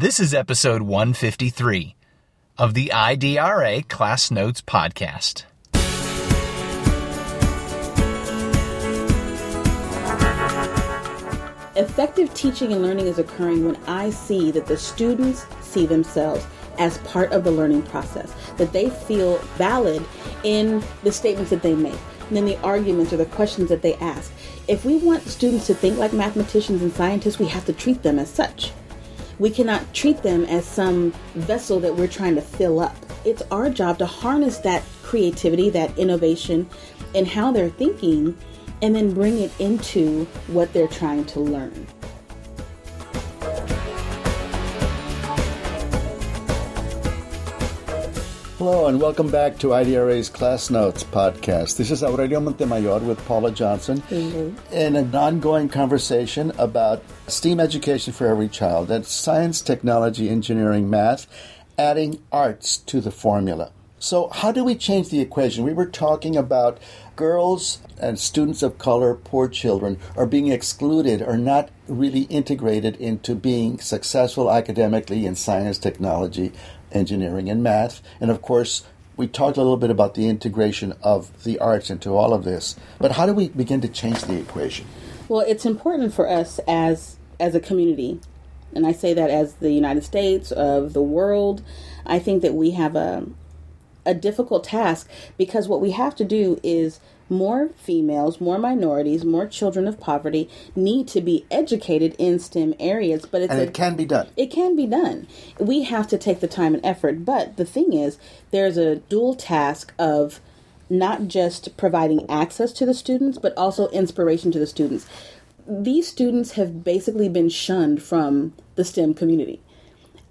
This is episode 153 of the IDRA Class Notes Podcast. Effective teaching and learning is occurring when I see that the students see themselves as part of the learning process, that they feel valid in the statements that they make, and then the arguments or the questions that they ask. If we want students to think like mathematicians and scientists, we have to treat them as such. We cannot treat them as some vessel that we're trying to fill up. It's our job to harness that creativity, that innovation, and how they're thinking, and then bring it into what they're trying to learn. Hello and welcome back to IDRA's Class Notes podcast. This is Aurelio Montemayor with Paula Johnson mm-hmm. in an ongoing conversation about STEAM education for every child. That's science, technology, engineering, math, adding arts to the formula. So, how do we change the equation? We were talking about girls and students of color, poor children, are being excluded or not really integrated into being successful academically in science, technology, engineering, and math. And of course, we talked a little bit about the integration of the arts into all of this. But how do we begin to change the equation? Well, it's important for us as as a community, and I say that as the United States of the world. I think that we have a a difficult task because what we have to do is more females, more minorities, more children of poverty need to be educated in STEM areas. But it's And a, it can be done. it can be done. We have to take the time and effort. But the thing is, there's a dual task of not just providing access to the students, but also inspiration to the students. These students have basically been shunned from the STEM community.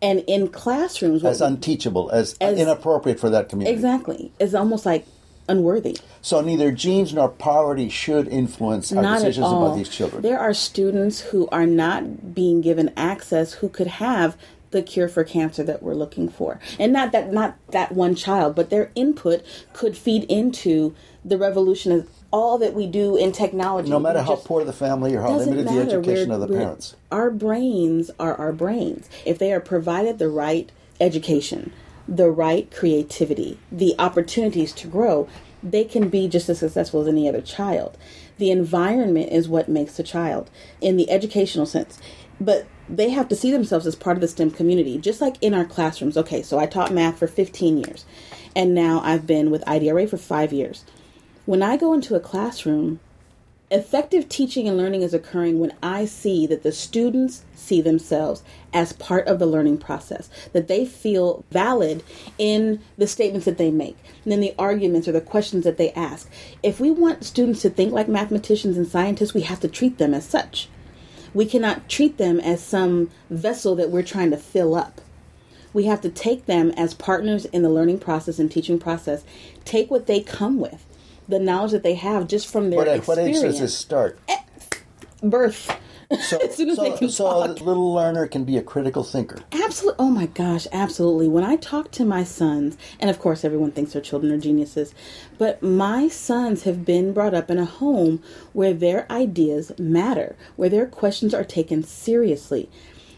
And in classrooms, As unteachable, as, As- inappropriate for that community. exactly, it's almost like unworthy. So neither genes nor poverty should influence our not decisions about these children. There are students who are not being given access who could have the cure for cancer that we're looking for. And not that not that one child, but their input could feed into the revolution of all that we do in technology. no matter how poor the family or how limited the education We're- of the parents. Our brains are our brains. If they are provided the right education, the right creativity, the opportunities to grow, they can be just as successful as any other child. The environment is what makes a child in the educational sense. But they have to see themselves as part of the STEM community, just like in our classrooms. Okay, so I taught math for 15 years, and now I've been with IDRA for five years. When I go into a classroom, Effective teaching and learning is occurring when I see that the students see themselves as part of the learning process, that they feel valid in the statements that they make, and then the arguments or the questions that they ask. If we want students to think like mathematicians and scientists, we have to treat them as such. We cannot treat them as some vessel that we're trying to fill up. We have to take them as partners in the learning process and teaching process, take what they come with, the knowledge that they have just from their But at what age does this start? Eh, birth. So, as soon as so, they can so talk. a little learner can be a critical thinker. Absolutely. Oh my gosh, absolutely. When I talk to my sons, and of course everyone thinks their children are geniuses, but my sons have been brought up in a home where their ideas matter, where their questions are taken seriously.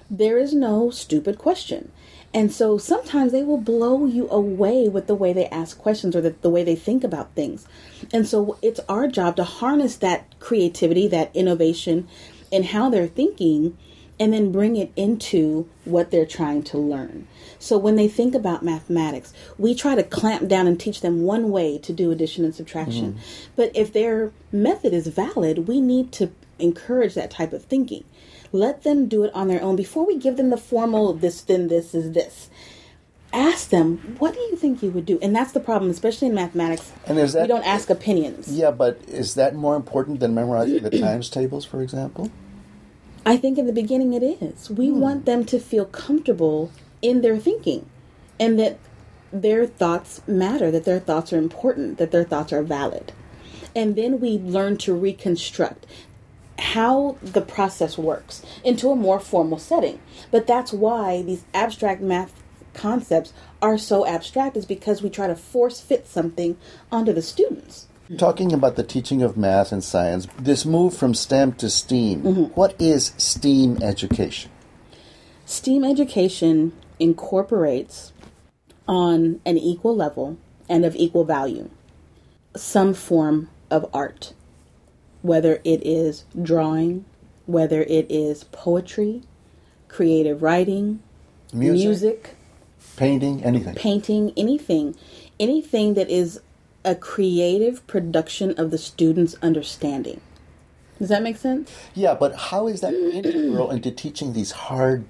There is no stupid question. And so sometimes they will blow you away with the way they ask questions or the, the way they think about things. And so it's our job to harness that creativity, that innovation, and how they're thinking and then bring it into what they're trying to learn. So when they think about mathematics, we try to clamp down and teach them one way to do addition and subtraction. Mm. But if their method is valid, we need to encourage that type of thinking. Let them do it on their own before we give them the formal this then this is this. Ask them, what do you think you would do? And that's the problem, especially in mathematics. And is that- we don't ask opinions. Yeah, but is that more important than memorizing the times tables, for example? I think in the beginning it is. We hmm. want them to feel comfortable in their thinking and that their thoughts matter, that their thoughts are important, that their thoughts are valid. And then we learn to reconstruct how the process works into a more formal setting. But that's why these abstract math concepts are so abstract is because we try to force fit something onto the students. Talking about the teaching of math and science, this move from STEM to STEAM, Mm-hmm. what is STEAM education? STEAM education incorporates on an equal level and of equal value some form of art, whether it is drawing, whether it is poetry, creative writing, Music, music painting, anything. painting, anything, anything that is a creative production of the student's understanding. Does that make sense? Yeah, but how is that integral into teaching these hard,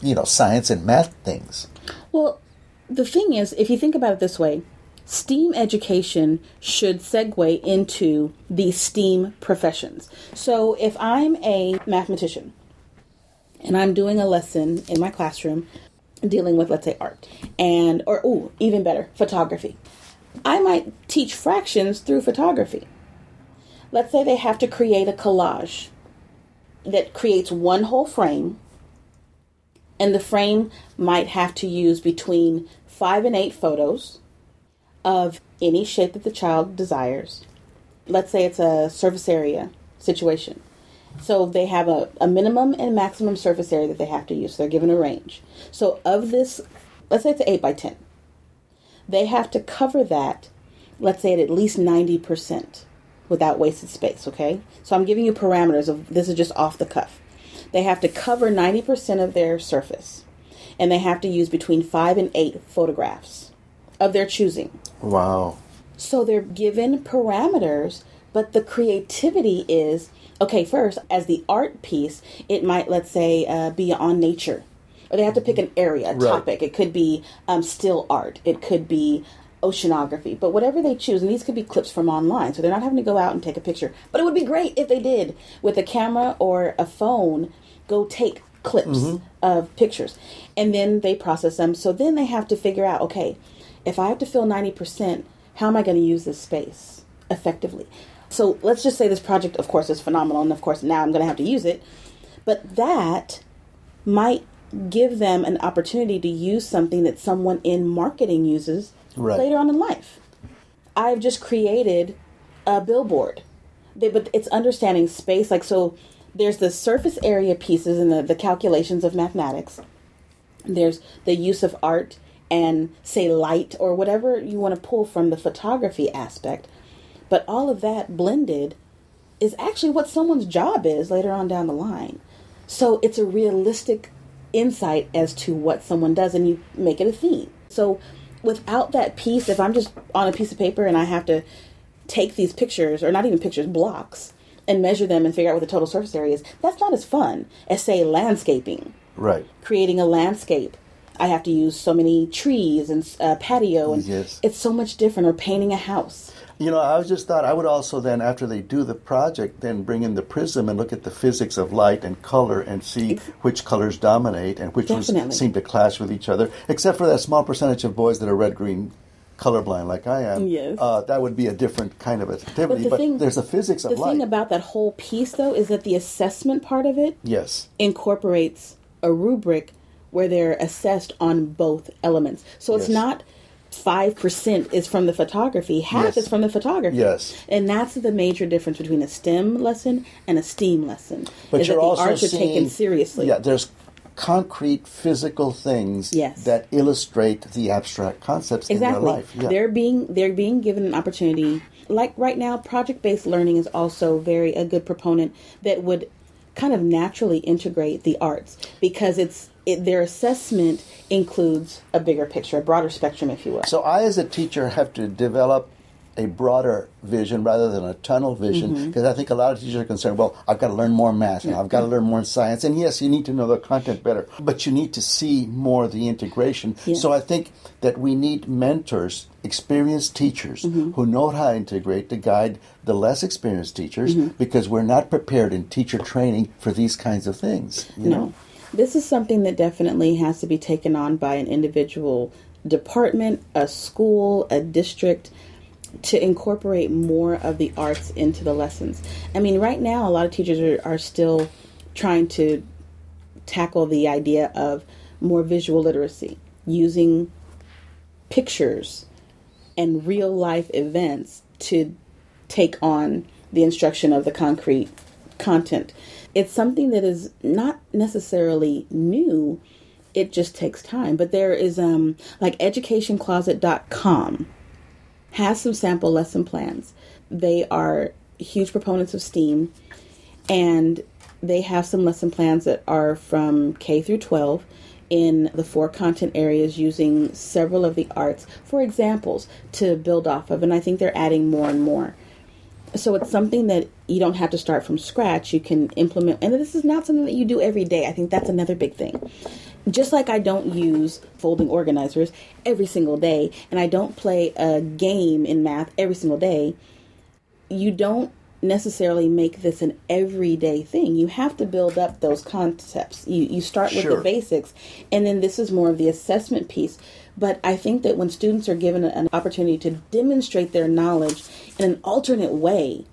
you know, science and math things? Well, the thing is, if you think about it this way, STEAM education should segue into the STEAM professions. So if I'm a mathematician and I'm doing a lesson in my classroom dealing with, let's say, art, and, or, ooh, even better, photography, I might teach fractions through photography. Let's say they have to create a collage that creates one whole frame and the frame might have to use between five and eight photos of any shape that the child desires. Let's say it's a surface area situation. So they have a, a minimum and maximum surface area that they have to use. So they're given a range. So of this, let's say it's an 8 by 10. They have to cover that, let's say at at least 90% without wasted space, okay? So I'm giving you parameters of this is just off the cuff. They have to cover 90% of their surface, and they have to use between five and eight photographs of their choosing. Wow. So they're given parameters, but the creativity is okay, first, as the art piece, it might, let's say, uh, be on nature. Or they have to pick an area, a Right. topic. It could be um, still art, it could be oceanography, but whatever they choose, and these could be clips from online, so they're not having to go out and take a picture. But it would be great if they did with a camera or a phone, go take clips of pictures, and then they process them. So then they have to figure out, okay, if I have to fill 90%, how am I going to use this space effectively? So let's just say this project, of course, is phenomenal, and of course, now I'm going to have to use it. But that might give them an opportunity to use something that someone in marketing uses Right. later on in life. I've just created a billboard, they, but it's understanding space. Like, so there's the surface area pieces and the, the calculations of mathematics, there's the use of art and, say, light or whatever you want to pull from the photography aspect. But all of that blended is actually what someone's job is later on down the line. So it's a realistic insight as to what someone does, and you make it a theme. So without that piece, if I'm just on a piece of paper and I have to take these pictures, or not even pictures, blocks, and measure them and figure out what the total surface area is, that's not as fun as, say, landscaping Right. creating a landscape. I have to use so many trees and uh, patio, and Yes. it's so much different. Or painting a house. You know, I was just thought I would also then, after they do the project, then bring in the prism and look at the physics of light and color and see which colors dominate and which ones seem to clash with each other. Except for that small percentage of boys that are red green colorblind, like I am. Yes. Uh, that would be a different kind of activity. the But, thing- there's a physics of The light. thing about that whole piece, though, is that the assessment part of it yes. incorporates a rubric where they're assessed on both elements. So it's Yes. not five percent is from the photography, half Yes. is from the photography. Yes. and that's the major difference between a STEM lesson and a STEAM lesson. But is you're that the also arts are seeing, taken seriously. Yeah, there's concrete physical things Yes. that illustrate the abstract concepts exactly in their life. Yeah. they're being they're being given an opportunity like right now project based learning is also very a good proponent that would kind of naturally integrate the arts because it's it, their assessment includes a bigger picture a broader spectrum if you will So I, as a teacher, have to develop a broader vision rather than a tunnel vision Mm-hmm. because I think a lot of teachers are concerned. Well, I've got to learn more math now. I've got to learn more science. And yes, you need to know the content better, but you need to see more of the integration. So I think that we need mentors, experienced teachers Mm-hmm. who know how to integrate to guide the less experienced teachers Mm-hmm. because we're not prepared in teacher training for these kinds of things. You no know? this is something that definitely has to be taken on by an individual department a school a district to incorporate more of the arts into the lessons. I mean, right now, a lot of teachers are, are still trying to tackle the idea of more visual literacy, using pictures and real life events to take on the instruction of the concrete content. It's something that is not necessarily new. It just takes time. But there is um like educationcloset.com has some sample lesson plans. They are huge proponents of STEAM and they have some lesson plans that are from K through 12 in the four content areas using several of the arts for examples to build off of and I think they're adding more and more. So it's something that you don't have to start from scratch. You can implement and this is not something that you do every day. I think that's another big thing. Just like I don't use folding organizers every single day and I don't play a game in math every single day, you don't necessarily make this an everyday thing. You have to build up those concepts. You you start with Sure. the basics and then this is more of the assessment piece. But I think that when students are given an opportunity to demonstrate their knowledge in an alternate way,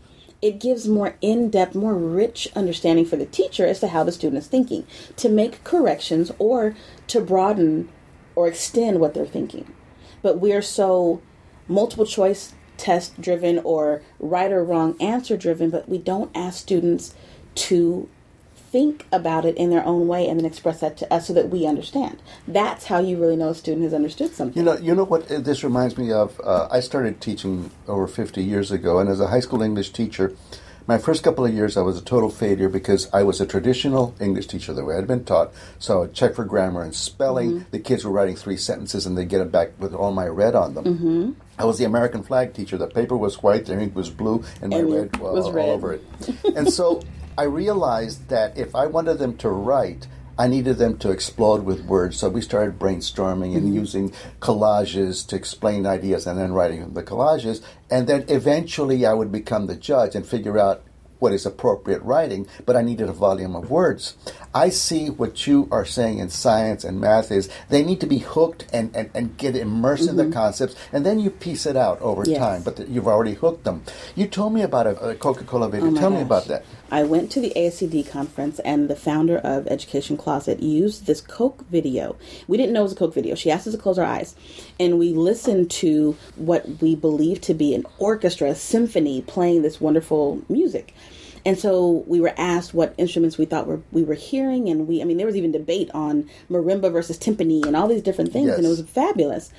it gives more in-depth, more rich understanding for the teacher as to how the student is thinking, to make corrections or to broaden or extend what they're thinking. But we are so multiple choice test driven or right or wrong answer driven, but we don't ask students to think about it in their own way and then express that to us so that we understand. That's how you really know a student has understood something. You know, you know what uh, this reminds me of. Uh, I started teaching over 50 years ago, and as a high school English teacher, my first couple of years I was a total failure because I was a traditional English teacher the way I'd been taught. So I would check for grammar and spelling. The kids were writing three sentences, and they'd get it back with all my red on them. Mm-hmm. I was the American flag teacher. The paper was white, the ink was blue, and my And red well, was all red. over it. and so I realized that if I wanted them to write, I needed them to explode with words. So we started brainstorming and mm-hmm. using collages to explain ideas and then writing the collages. And then eventually I would become the judge and figure out what is appropriate writing, but I needed a volume of words. I see what you are saying in science and math is they need to be hooked and, and, and get immersed in the mm-hmm. concepts, and then you piece it out over Yes. time, but th- you've already hooked them. You told me about a, a Coca Cola video. Oh Tell me about that. I went to the ASCD conference and the founder of Education Closet used this Coke video. We didn't know it was a Coke video. She asked us to close our eyes and we listened to what we believed to be an orchestra, a symphony playing this wonderful music. And so we were asked what instruments we thought were, we were hearing and we I mean there was even debate on marimba versus timpani and all these different things and it was fabulous.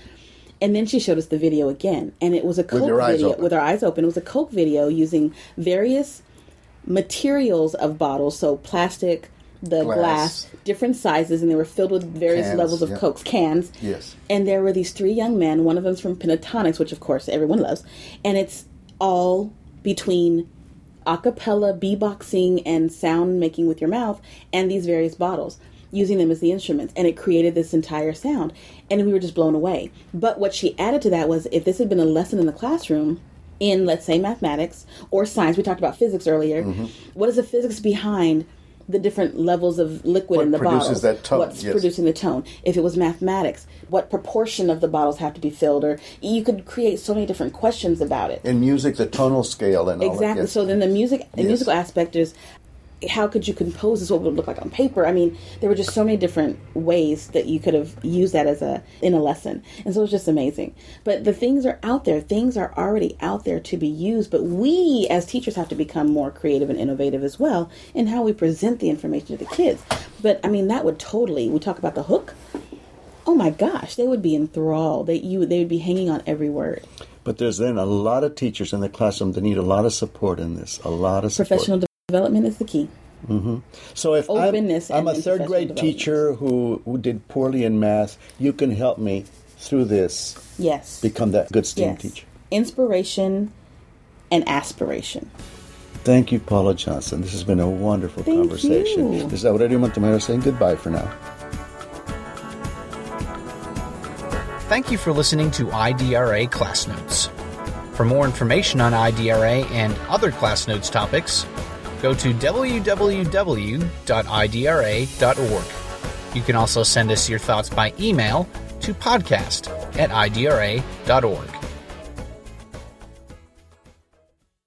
And then she showed us the video again, and it was a Coke eyes video open. with our eyes open. It was a Coke video using various materials of bottles, so plastic, the Glass. glass, different sizes, and they were filled with various Cans, levels of yeah. Cokes, cans. Yes. And there were these three young men. One of them's from Pentatonix, which of course everyone loves, and it's all between a cappella beatboxing and sound making with your mouth and these various bottles using them as the instruments and it created this entire sound and we were just blown away but what she added to that was if this had been a lesson in the classroom in let's say mathematics or science we talked about physics earlier Mm-hmm. what is the physics behind the different levels of liquid What in the produces bottles that tone, what's yes. producing the tone if it was mathematics what proportion of the bottles have to be filled or you could create so many different questions about it In music, the tonal scale and that. Exactly. yes. So then the music, the Yes. musical aspect is how could you compose this? What would it look like on paper? I mean, there were just so many different ways that you could have used that as a in a lesson, and so it's just amazing. But the things are out there; things are already out there to be used. But we, as teachers, have to become more creative and innovative as well in how we present the information to the kids. But I mean, that would totally. We talk about the hook. Oh my gosh, they would be enthralled. They you they would be hanging on every word. But there's then a lot of teachers in the classroom that need a lot of support in this. A lot of support. Professional development is the key. Mm-hmm. So if openness I'm, I'm a third grade teacher who, who did poorly in math, you can help me through this Yes. become that good STEM yes. teacher. Inspiration and aspiration. Thank you, Paula Johnson. This has been a wonderful conversation. Thank conversation. you. This is Aurelio Montemayor saying goodbye for now. Thank you for listening to IDRA Class Notes. For more information on IDRA and other Class Notes topics, go to www.idra.org. You can also send us your thoughts by email to podcast at idra.org.